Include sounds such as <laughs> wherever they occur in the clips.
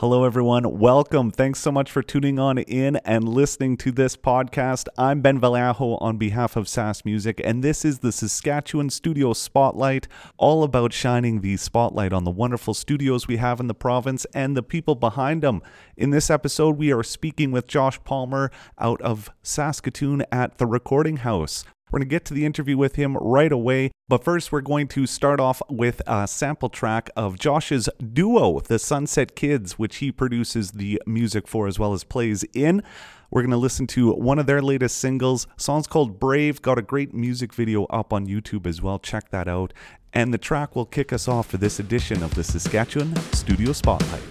Hello, everyone. Welcome. Thanks so much for tuning on in and listening to this podcast. I'm Ben Vallejo on behalf of SaskMusic, and this is the Saskatchewan Studio Spotlight, all about shining the spotlight on the wonderful studios we have in the province and the people behind them. In this episode, we are speaking with Josh Palmer out of Saskatoon at the Recording House. We're going to get to the interview with him right away. But first, we're going to start off with a sample track of Josh's duo, the Sunset Kids, which he produces the music for as well as plays in. We're going to listen to one of their latest singles. Song's called Brave. Got a great music video up on YouTube as well. Check that out. And the track will kick us off for this edition of the Saskatchewan Studio Spotlight.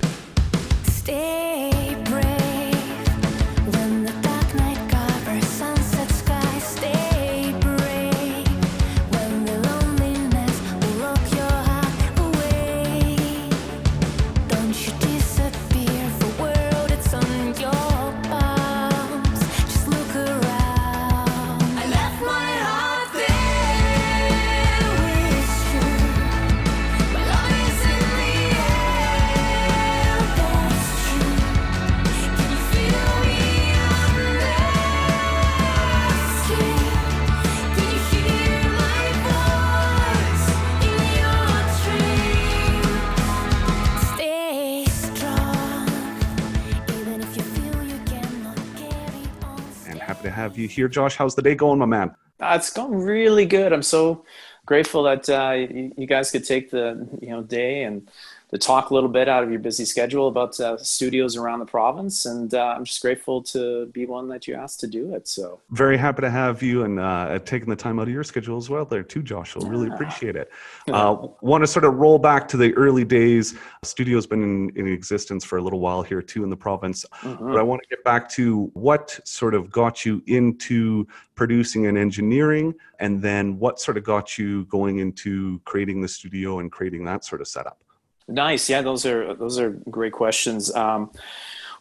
Have to have you here. Josh, how's the day going, my man? Uh, it's going really good. I'm so grateful that uh, you, you, guys could take the you know day and to talk a little bit out of your busy schedule about uh, studios around the province. And uh, I'm just grateful to be one that you asked to do it. So very happy to have you and uh, taking the time out of your schedule as well there too, Josh. We'll really appreciate it. <laughs> Uh, Want to sort of roll back to the early days. Studio's been in, in existence for a little while here too in the province. Mm-hmm. But I want to get back to what sort of got you into producing and engineering, and then what sort of got you going into creating the studio and creating that sort of setup. Nice. Yeah, those are those are great questions. Um,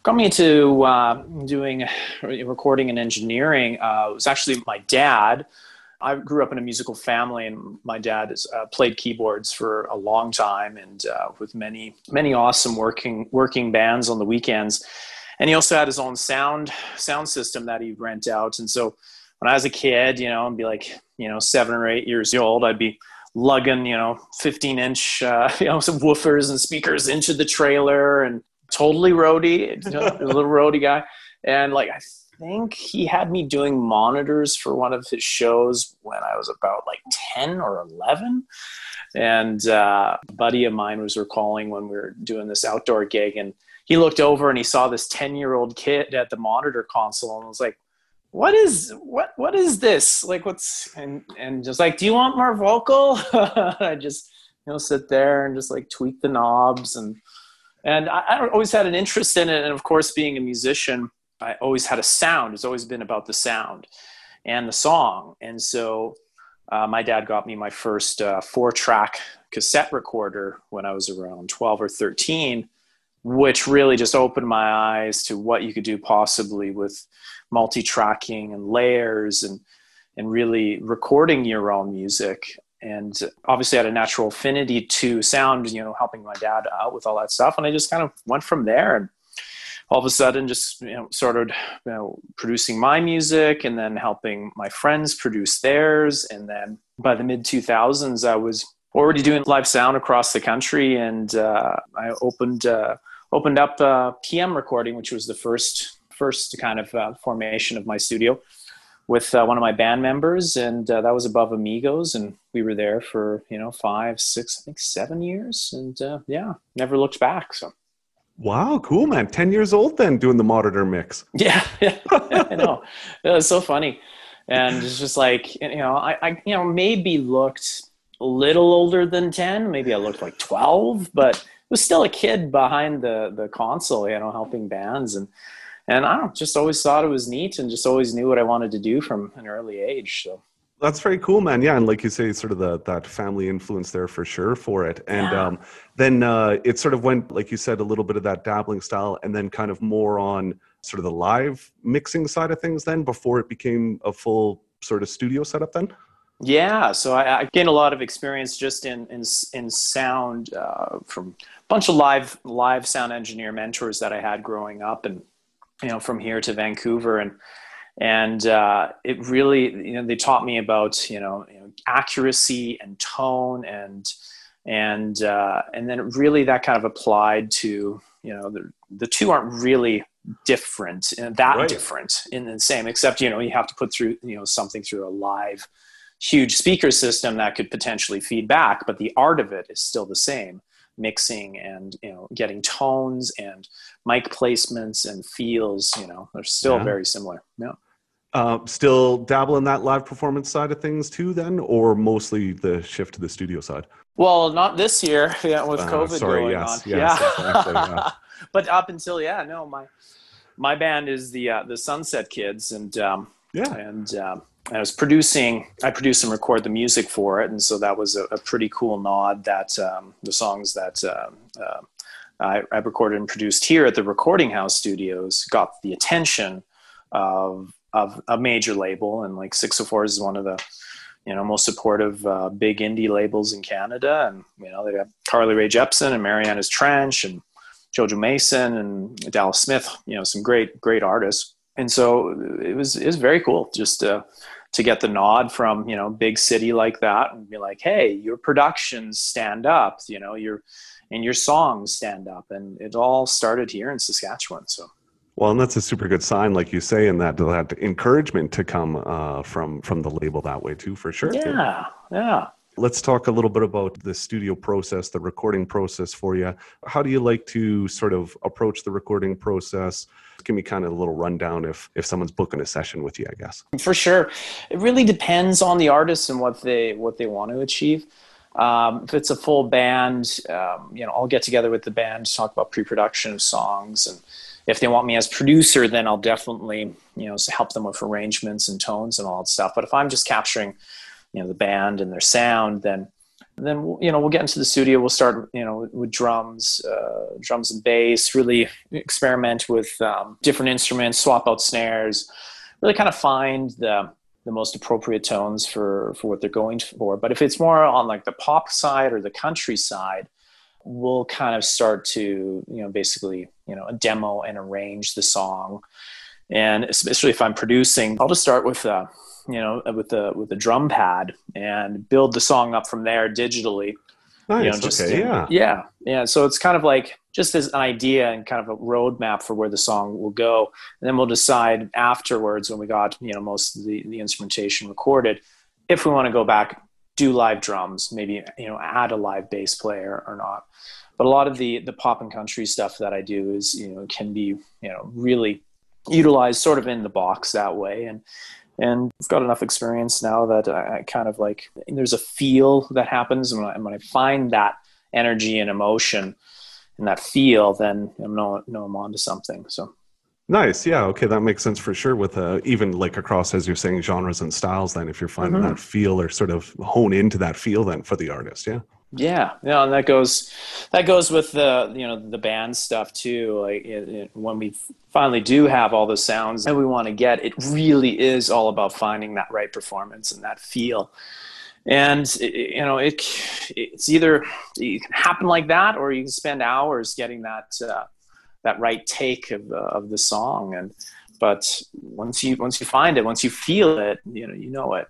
got me into uh, doing recording and engineering uh, was actually my dad. I grew up in a musical family, and my dad has uh, played keyboards for a long time, and uh, with many many awesome working working bands on the weekends. And he also had his own sound sound system that he'd rent out. And so when I was a kid, you know, I'd be like, you know, seven or eight years old, I'd be lugging, you know, 15 inch, uh, <laughs> you know, some woofers and speakers into the trailer and totally roadie, you know, a <laughs> little roadie guy. And like, I think he had me doing monitors for one of his shows when I was about like 10 or 11. And uh, a buddy of mine was recalling when we were doing this outdoor gig and he looked over and he saw this 10 year old kid at the monitor console and was like, what is what what is this? Like what's and and just like do you want more vocal? <laughs> I just you know sit there and just like tweak the knobs and and I, I always had an interest in it. And of course being a musician i always had a sound. It's always been about the sound and the song. And so uh, my dad got me my first uh, four track cassette recorder when i was around 12 or 13 which really just opened my eyes to what you could do possibly with multi-tracking and layers and and really recording your own music. And obviously I had a natural affinity to sound you know helping my dad out with all that stuff. And i just kind of went from there. And all of a sudden just you know started you know producing my music and then helping my friends produce theirs. And then by the mid 2000s i was already doing live sound across the country and uh, i opened uh, opened up uh, pm recording which was the first first kind of uh, formation of my studio with uh, one of my band members, and uh, that was above Amigos, and we were there for you know five, six, I think seven years, and uh, yeah, never looked back. So. Wow, cool, man! Ten years old then, doing the monitor mix. <laughs> Yeah, yeah I know. It was so funny, and it's just like you know, I, I you know maybe looked little older than ten. Maybe I looked like twelve, but was still a kid behind the the console, you know, helping bands and and I don't just always thought it was neat and just always knew what I wanted to do from an early age. So that's very cool, man. Yeah, and like you say, sort of the that family influence there for sure for it. And yeah. um, then uh, it sort of went, like you said, a little bit of that dabbling style, and then kind of more on sort of the live mixing side of things. Then before it became a full sort of studio setup. Then Yeah, so I, I gained a lot of experience just in in, in sound uh, from a bunch of live live sound engineer mentors that I had growing up, and you know from here to Vancouver, and and uh, it really you know they taught me about you know, you know accuracy and tone and and uh, and then really that kind of applied to you know the the two aren't really different and that right. different in the same except you know you have to put through you know something through a live huge speaker system that could potentially feed back but the art of it is still the same. Mixing and you know getting tones and mic placements and feels you know they're still yeah. very similar. Yeah. Uh, still dabble in that live performance side of things too then or mostly the shift to the studio side? Well not this year. <laughs> Yeah with uh, covid sorry, going yes, on. yes, yeah, exactly, yeah. <laughs> but up until yeah no my my band is the uh, the sunset kids and um, yeah. and um, I was producing, I produce and record the music for it, and so that was a, a pretty cool nod that um, the songs that uh, uh, I, I, recorded and produced here at the Recording House Studios got the attention of of a major label, and like 604 is one of the you know most supportive uh, big indie labels in Canada, and you know they have Carly Rae Jepsen and Marianas Trench and Jojo Mason and Dallas Smith, you know some great great artists. And so it was it was very cool just to to get the nod from you know big city like that and be like hey your productions stand up you know your and your songs stand up. And it all started here in saskatchewan so. Well and that's a super good sign like you say and that that encouragement to come uh, from from the label that way too for sure. Yeah yeah. Let's talk a little bit about the studio process the recording process for you how do you like to sort of approach the recording process give me kind of a little rundown if if someone's booking a session with you i guess. For sure. It really depends on the artist and what they what they want to achieve. Um, if it's a full band um, you know i'll get together with the band to talk about pre-production of songs and if they want me as producer then i'll definitely you know help them with arrangements and tones and all that stuff. But if i'm just capturing you know the band and their sound then then you know we'll get into the studio. We'll start you know with drums uh, drums and bass really experiment with um, different instruments swap out snares really kind of find the the most appropriate tones for for what they're going for. But if it's more on like the pop side or the country side we'll kind of start to you know basically you know demo and arrange the song. And especially if i'm producing i'll just start with uh, you know, with the with the drum pad and build the song up from there digitally. Nice. You know, just okay. yeah. Yeah. Yeah. So it's kind of like just as an idea and kind of a roadmap for where the song will go. And then we'll decide afterwards when we got, you know, most of the, the instrumentation recorded, if we want to go back, do live drums, maybe, you know, add a live bass player or not. But a lot of the the pop and country stuff that I do is, you know, can be, you know, really utilized sort of in the box that way. And and I've got enough experience now that I, kind of like there's a feel that happens when I, when I find that energy and emotion and that feel, then I know, know I'm onto something. So Nice. Yeah. Okay. That makes sense for sure. With uh, even like across, as you're saying, genres and styles, then if you're finding mm-hmm. that feel or sort of hone into that feel, then for the artist. Yeah. Yeah, yeah, and that goes that goes with the you know the band stuff too. Like it, it, when we finally do have all the sounds that we want to get, it really is all about finding that right performance and that feel. And it, you know, it it's either it can happen like that, or you can spend hours getting that uh, that right take of uh, of the song. And but once you once you find it, once you feel it, you know, you know it.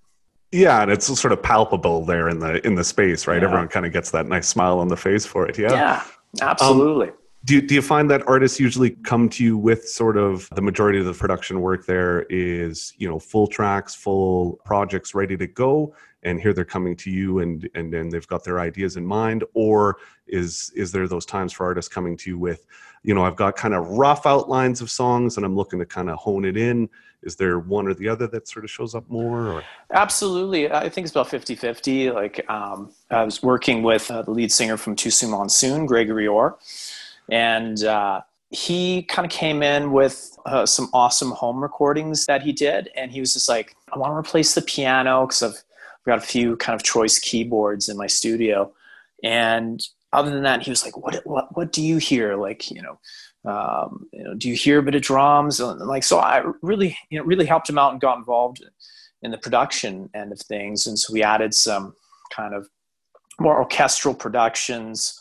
Yeah, and it's sort of palpable there in the in the space, right? Yeah. Everyone kind of gets that nice smile on the face for it. Yeah. Yeah, absolutely. Um, do you, do you find that artists usually come to you with sort of the majority of the production work there is you know full tracks full projects ready to go and here they're coming to you and and then they've got their ideas in mind or is is there those times for artists coming to you with you know i've got kind of rough outlines of songs and i'm looking to kind of hone it in. Is there one or the other that sort of shows up more or? absolutely. I think it's about 50-50 like um, i was working with uh, the lead singer from Too Soon Monsoon gregory orr and uh, he kind of came in with uh, some awesome home recordings that he did and he was just like i want to replace the piano because i've got a few kind of choice keyboards in my studio and other than that he was like what what, what do you hear like you know um, you know, do you hear a bit of drums? And like, so I really, you know, really helped him out and got involved in the production end of things, and so we added some kind of more orchestral productions.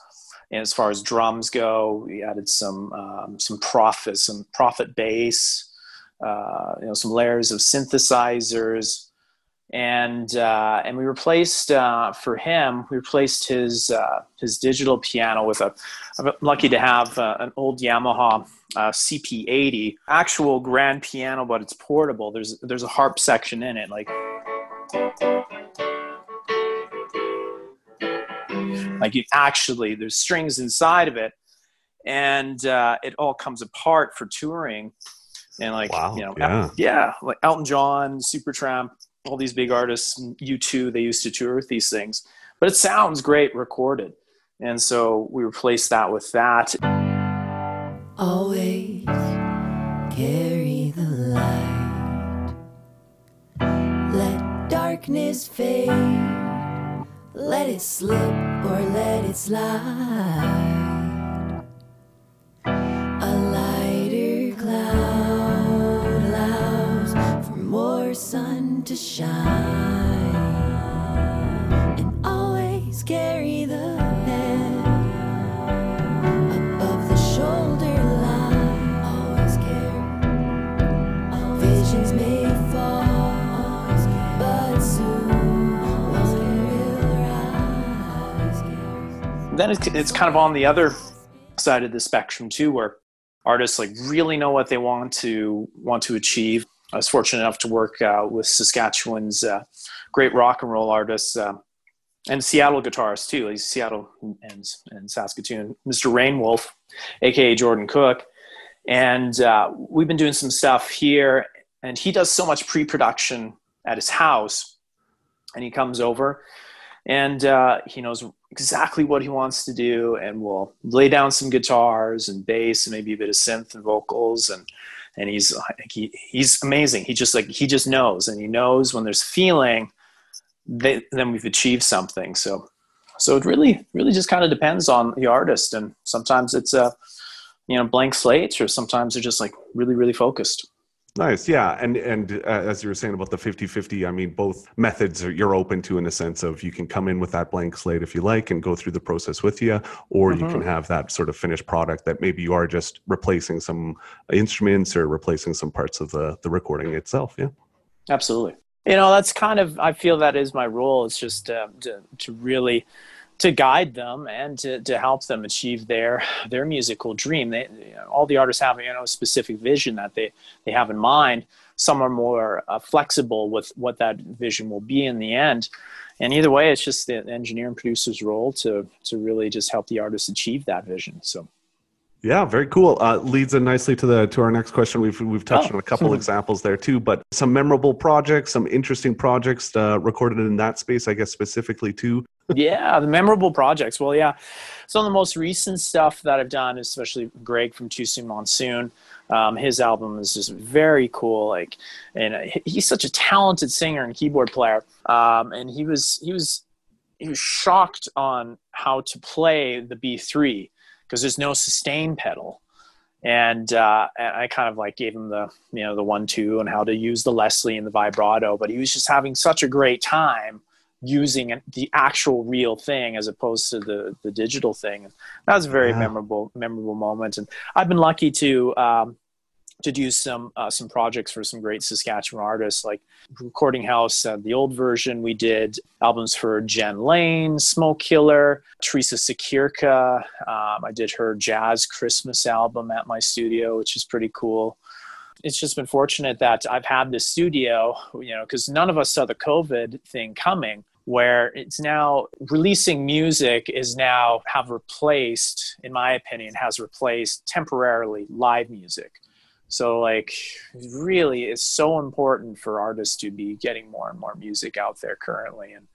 And as far as drums go, we added some um, some Prophet, some Prophet bass, uh, you know, some layers of synthesizers, and uh, and we replaced uh, for him. We replaced his uh, his digital piano with a. I'm lucky to have uh, an old Yamaha uh, CP80, actual grand piano, but it's portable. There's there's a harp section in it, like. like you actually there's strings inside of it and uh, it all comes apart for touring and like wow, you know yeah. yeah like elton john supertramp all these big artists u2 they used to tour with these things. But it sounds great recorded. And so we replaced that with that. Always carry the light. Let darkness fade. Let it slip or let it slide. To shine. And always carry the then it's, it's kind of on the other side of the spectrum too, where artists like really know what they want to want to achieve. I was fortunate enough to work uh, with Saskatchewan's uh, great rock and roll artists uh, and Seattle guitarist too. He's Seattle and, and Saskatoon, Mr. Reignwolf, aka Jordan Cook, and uh, we've been doing some stuff here. And he does so much pre-production at his house, and he comes over and uh, he knows exactly what he wants to do and we'll lay down some guitars and bass and maybe a bit of synth and vocals and and he's he, he's amazing. He just like he just knows. And he knows when there's feeling then we've achieved something. So so it really really just kind of depends on the artist. And sometimes it's a you know blank slate or sometimes they're just like really really focused Nice, yeah, and and uh, as you were saying about the 50-50, I mean, both methods are, you're open to in a sense of you can come in with that blank slate if you like and go through the process with you, or mm-hmm. you can mm-hmm. have that sort of finished product that maybe you are just replacing some instruments or replacing some parts of the the recording itself. Yeah, absolutely. You know, that's kind of I feel that is my role. It's just uh, to to really to guide them and to, to help them achieve their their musical dream. They, you know, all the artists have you know a specific vision that they they have in mind. Some are more uh, flexible with what that vision will be in the end. And either way, it's just the engineer and producer's role to to really just help the artist achieve that vision. So. Yeah, very cool. Uh, leads in nicely to the to our next question. We've we've touched oh. on a couple examples there too, but some memorable projects, some interesting projects uh, recorded in that space, I guess specifically too yeah, the memorable projects. Well, yeah. Some of the most recent stuff that I've done, especially Greg from Too Soon Monsoon. Um, his album is just very cool. Like, and uh, he's such a talented singer and keyboard player. Um, and he was he was he was shocked on how to play the B three because there's no sustain pedal. And, uh, and I kind of like gave him the you know the one two and how to use the Leslie and the vibrato, but he was just having such a great time using the actual real thing as opposed to the the digital thing. And that was a very memorable memorable moment. And I've been lucky to um, to do some uh, some projects for some great Saskatchewan artists like Recording House, uh, the old version. We did albums for Jen Lane, Smoke Killer, Theresa Sokyrka. Um, I did her jazz Christmas album at my studio, which is pretty cool it's just been fortunate that I've had this studio, you know, because none of us saw the COVID thing coming, where it's now releasing music is now have replaced, in my opinion, has replaced temporarily live music. So like really it's so important for artists to be getting more and more music out there currently and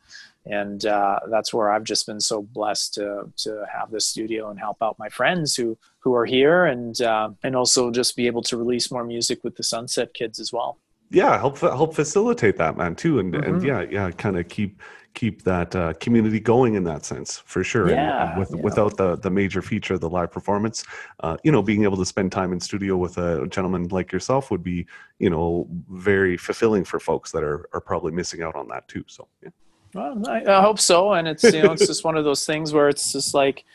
and uh, that's where I've just been so blessed to to have this studio and help out my friends who who are here and uh, and also just be able to release more music with the Sunset Kids as well. yeah help help facilitate that man too and mm-hmm. and yeah yeah kind of keep keep that uh, community going in that sense for sure yeah, and, with, yeah. without the the major feature of the live performance uh, you know being able to spend time in studio with a gentleman like yourself would be you know very fulfilling for folks that are are probably missing out on that too so yeah well i, I hope so. And it's you know it's just one of those things where it's just like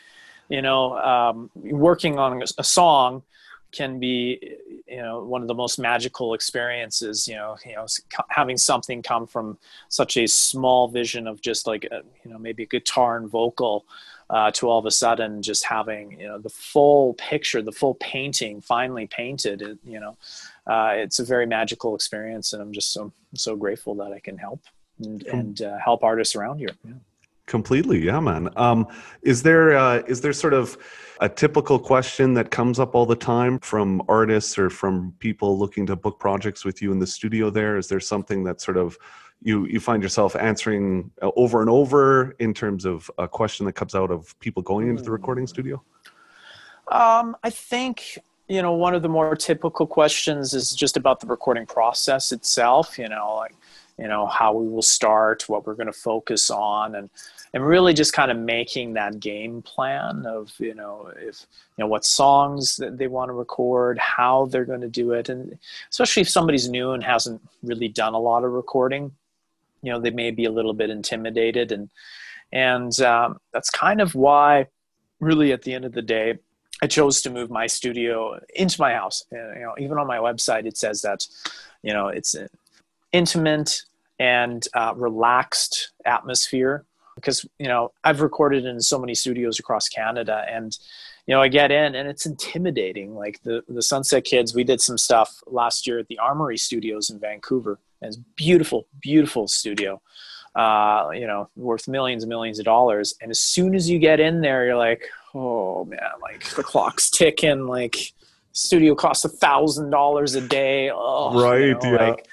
you know um, working on a song can be you know one of the most magical experiences you know you know having something come from such a small vision of just like a, you know maybe a guitar and vocal uh, to all of a sudden just having you know the full picture the full painting finally painted you know uh, it's a very magical experience. And i'm just so so grateful that i can help and, and uh, help artists around here yeah. completely yeah man um, is there uh, is there sort of a typical question that comes up all the time from artists or from people looking to book projects with you in the studio there? Is there something that sort of you you find yourself answering uh, over and over in terms of a question that comes out of people going into the recording studio? Um, I think you know one of the more typical questions is just about the recording process itself. You know, like you know how we will start, what we're going to focus on, and and really just kind of making that game plan of you know if you know what songs that they want to record how they're going to do it and especially if somebody's new and hasn't really done a lot of recording you know they may be a little bit intimidated and and um, that's kind of why really at the end of the day i chose to move my studio into my house. You know even on my website it says that you know it's intimate and uh, relaxed atmosphere because you know I've recorded in so many studios across Canada, and you know I get in and it's intimidating. Like the the Sunset Kids, we did some stuff last year at the Armoury Studios in Vancouver. And it's beautiful, beautiful studio. Uh, you know, worth millions and millions of dollars. And as soon as you get in there, you're like, oh man, like the clock's ticking. Like studio costs a thousand dollars a day. Oh, right. You know, yeah. Like,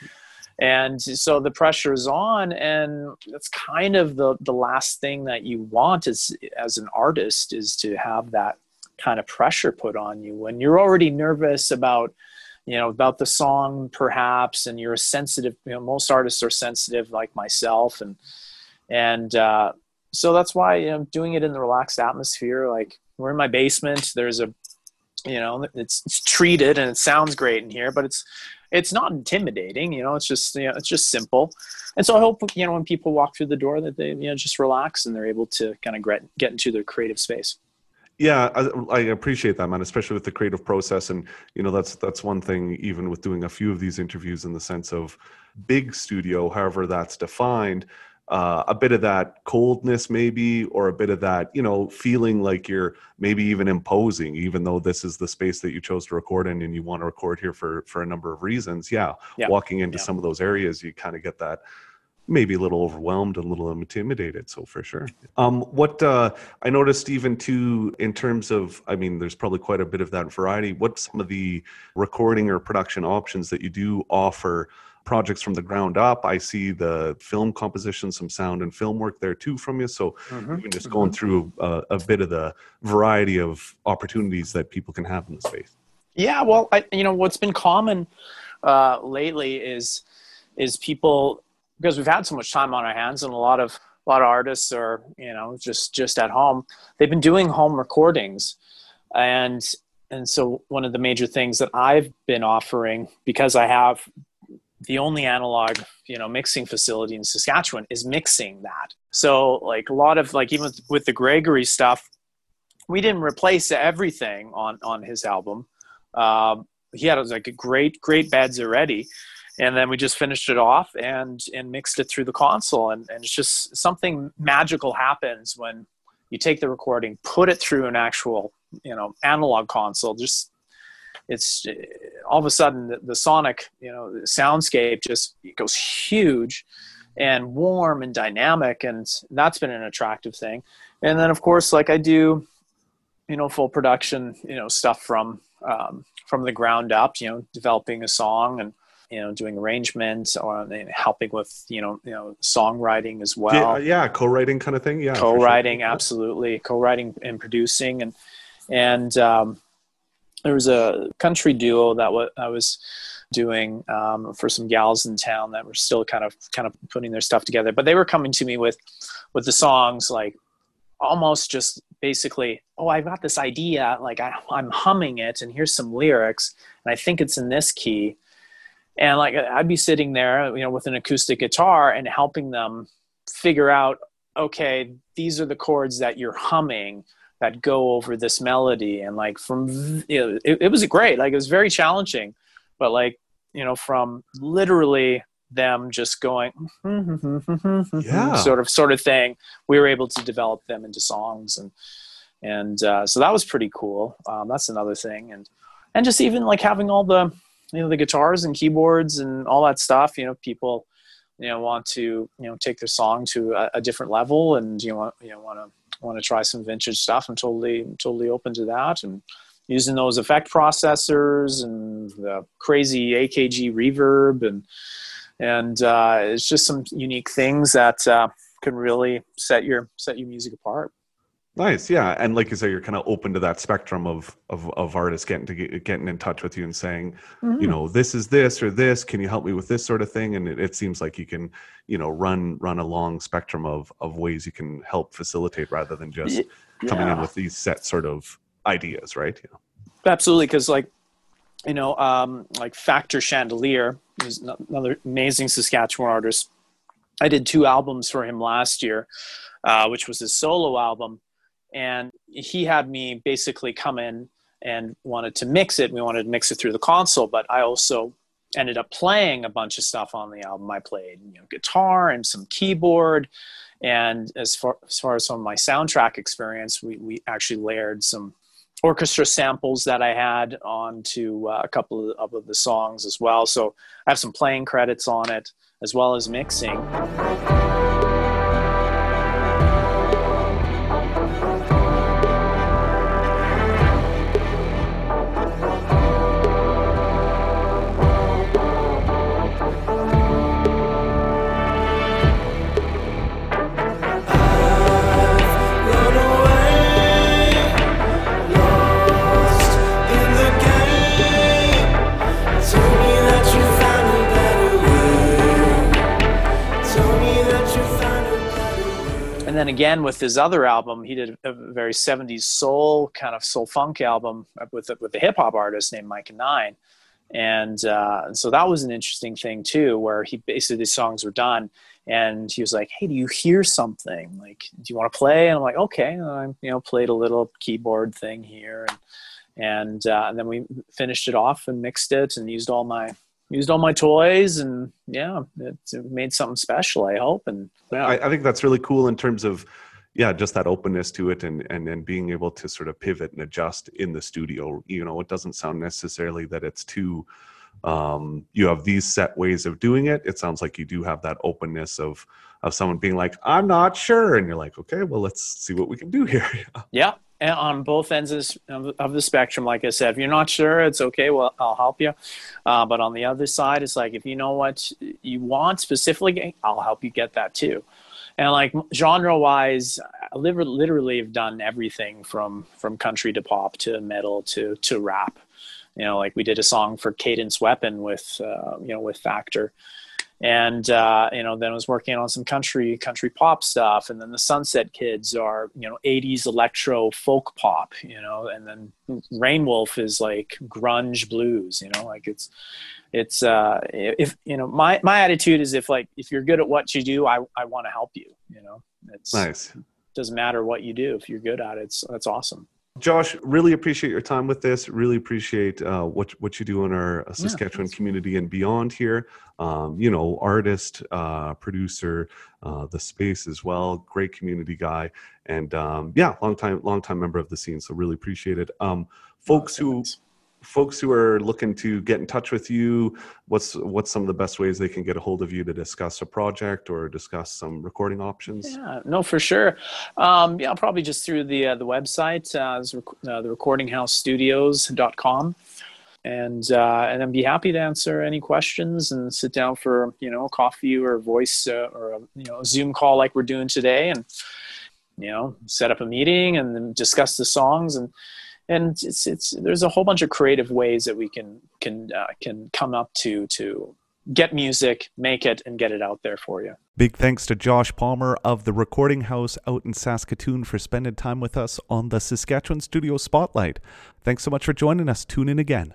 and so the pressure is on and that's kind of the the last thing that you want is as an artist is to have that kind of pressure put on you. When you're already nervous about you know about the song perhaps and you're a sensitive you know most artists are sensitive like myself and and uh, so that's why you know doing it in the relaxed atmosphere like we're in my basement there's a you know it's, it's treated and it sounds great in here but it's it's not intimidating you know it's just you know it's just simple. And so i hope you know when people walk through the door that they you know just relax and they're able to kind of get, get into their creative space. Yeah I, I, appreciate that man especially with the creative process. And you know that's that's one thing even with doing a few of these interviews in the sense of big studio however that's defined uh, a bit of that coldness maybe or a bit of that you know feeling like you're maybe even imposing even though this is the space that you chose to record in and you want to record here for for a number of reasons yeah, yeah. walking into yeah. some of those areas you kind of get that maybe a little overwhelmed a little intimidated so for sure um, what uh, i noticed even too in terms of i mean there's probably quite a bit of that variety what some of the recording or production options that you do offer projects from the ground up. I see the film composition, some sound and film work there too from you. So mm-hmm. even just going mm-hmm. through a, a, bit of the variety of opportunities that people can have in the space. Yeah, well, I, you know what's been common uh, lately is is people because we've had so much time on our hands and a lot of a lot of artists are you know just just at home. They've been doing home recordings, and and so one of the major things that I've been offering because I have the only analog you know mixing facility in saskatchewan is mixing that. So like a lot of like even with the gregory stuff we didn't replace everything on on his album. Um, he had like a great great beds already and then we just finished it off and and mixed it through the console. And, and it's just something magical happens when you take the recording put it through an actual you know analog console just it's all of a sudden the, the sonic you know the soundscape just goes huge and warm and dynamic and that's been an attractive thing. And then of course like i do you know full production you know stuff from um, from the ground up you know developing a song and you know doing arrangements or helping with you know you know songwriting as well. yeah, yeah co-writing kind of thing. Yeah co-writing sure. absolutely. Co-writing and producing and and um, there was a country duo that I was doing um, for some gals in town that were still kind of kind of putting their stuff together. But they were coming to me with with the songs like almost just basically, oh, I got this idea, like I, I'm humming it, and here's some lyrics, and I think it's in this key. And like I'd be sitting there, you know, with an acoustic guitar and helping them figure out, okay, these are the chords that you're humming that go over this melody. And like from you know, it, it was great. Like it was very challenging. But like you know from literally them just going yeah. <laughs> sort of sort of thing we were able to develop them into songs. And and uh, so that was pretty cool. Um, that's another thing. And and just even like having all the you know the guitars and keyboards and all that stuff you know people you know want to you know take their song to a, a different level and you know you know want to want to try some vintage stuff, I'm totally totally open to that. And using those effect processors and the crazy AKG reverb and and uh, it's just some unique things that uh, can really set your set your music apart. Nice, yeah, and like you say, you're kind of open to that spectrum of of, of artists getting to get, getting in touch with you and saying, mm-hmm. you know, this is this or this. Can you help me with this sort of thing? And it, it, seems like you can, you know, run run a long spectrum of of ways you can help facilitate rather than just yeah. coming in with these set sort of ideas, right? Yeah. Absolutely, because like, you know, um, like Factor Chandelier is another amazing Saskatchewan artist. I did two albums for him last year, uh, which was his solo album and he had me basically come in and wanted to mix it. We wanted to mix it through the console, but I also ended up playing a bunch of stuff on the album. I played you know, guitar and some keyboard. And as far, as far as some of my soundtrack experience, we, we actually layered some orchestra samples that I had onto uh, a couple of, of the songs as well. So I have some playing credits on it as well as mixing. Again with his other album, he did a very 70s soul kind of soul funk album with a, with a hip hop artist named Myka Nine, and uh, so that was an interesting thing too, where he basically the songs were done, and he was like, "Hey, do you hear something? Like, do you want to play?" And I'm like, "Okay." And I you know played a little keyboard thing here, and and, uh, and then we finished it off and mixed it and used all my used all my toys and yeah it, it made something special i hope and yeah. I, I, think that's really cool in terms of yeah just that openness to it and and and being able to sort of pivot and adjust in the studio. You know it doesn't sound necessarily that it's too um you have these set ways of doing it. It sounds like you do have that openness of of someone being like i'm not sure. And you're like okay well let's see what we can do here. <laughs> Yeah on both ends of the spectrum like i said if you're not sure it's okay well i'll help you. Uh, but on the other side it's like if you know what you want specifically i'll help you get that too. And like genre wise i literally have done everything from from country to pop to metal to to rap you know like we did a song for cadence weapon with uh, you know with factor. And uh, you know then I was working on some country country pop stuff. And then the sunset kids are you know 80s electro folk pop you know and then Reignwolf is like grunge blues you know like it's it's uh if you know my my attitude is if like if you're good at what you do i i want to help you you know. It's nice. doesn't matter what you do if you're good at it it's that's awesome Josh, really appreciate your time with this. Really appreciate uh, what what you do in our uh, Saskatchewan yeah, community and beyond here. Um, you know, artist, uh, producer, uh, the space as well. Great community guy, and um, yeah, long time long time member of the scene. So really appreciate it. Um, folks who folks who are looking to get in touch with you, what's what's some of the best ways they can get a hold of you to discuss a project or discuss some recording options? Yeah, no, for sure. Um, yeah, probably just through the uh, the website, uh, uh, the recordinghousestudios.com. And uh, and I'd be happy to answer any questions and sit down for you know coffee or voice uh, or a, you know Zoom call like we're doing today, and you know set up a meeting and discuss the songs and and it's it's there's a whole bunch of creative ways that we can can uh, can come up to to get music, make it, and get it out there for you. Big thanks to Josh Palmer of the Recording House out in Saskatoon for spending time with us on the Saskatchewan Studio Spotlight. Thanks so much for joining us. Tune in again.